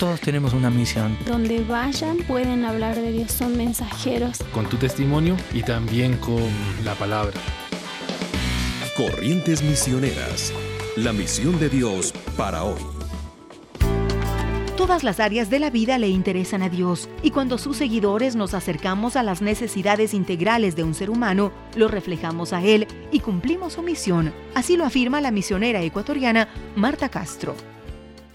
Todos tenemos una misión. Donde vayan pueden hablar de Dios, son mensajeros. Con tu testimonio y también con la palabra. Corrientes Misioneras, la misión de Dios para hoy. Todas las áreas de la vida le interesan a Dios y cuando sus seguidores nos acercamos a las necesidades integrales de un ser humano, lo reflejamos a Él y cumplimos su misión. Así lo afirma la misionera ecuatoriana Marta Castro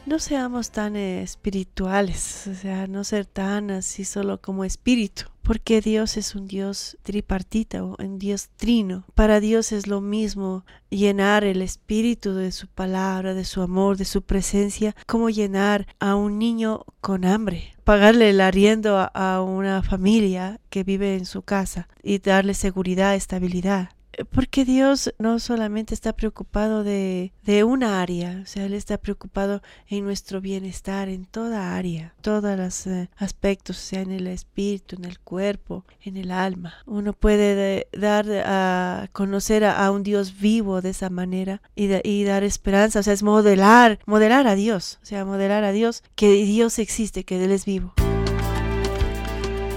no seamos tan espirituales, o sea, no ser tan así solo como espíritu, porque Dios es un Dios tripartita o un Dios trino. Para Dios es lo mismo llenar el espíritu de su palabra, de su amor, de su presencia, como llenar a un niño con hambre, pagarle el arriendo a, una familia que vive en su casa y darle seguridad, estabilidad porque Dios no solamente está preocupado de, de, una área, o sea, Él está preocupado en nuestro bienestar, en toda área, todos los eh, aspectos, o sea, en el espíritu, en el cuerpo, en el alma. Uno puede dar a conocer a, un Dios vivo de esa manera y, y dar esperanza, o sea, es modelar, modelar a Dios, o sea, modelar a Dios que Dios existe, que Él es vivo.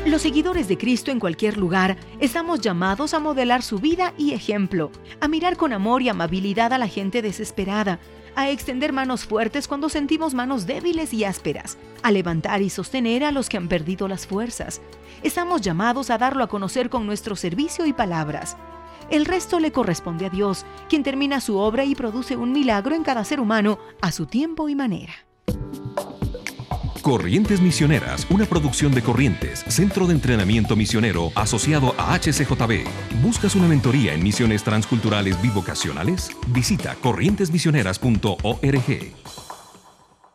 Los seguidores de Cristo en cualquier lugar estamos llamados a modelar su vida y ejemplo, a mirar con amor y amabilidad a la gente desesperada, a extender manos fuertes cuando sentimos manos débiles y ásperas, a levantar y sostener a los que han perdido las fuerzas. Estamos llamados a darlo a conocer con nuestro servicio y palabras. El resto le corresponde a Dios, quien termina su obra y produce un milagro en cada ser humano a su tiempo y manera. Corrientes Misioneras, una producción de Corrientes, Centro de Entrenamiento Misionero asociado a HCJB. ¿Buscas una mentoría en misiones transculturales bivocacionales? Visita corrientesmisioneras.org.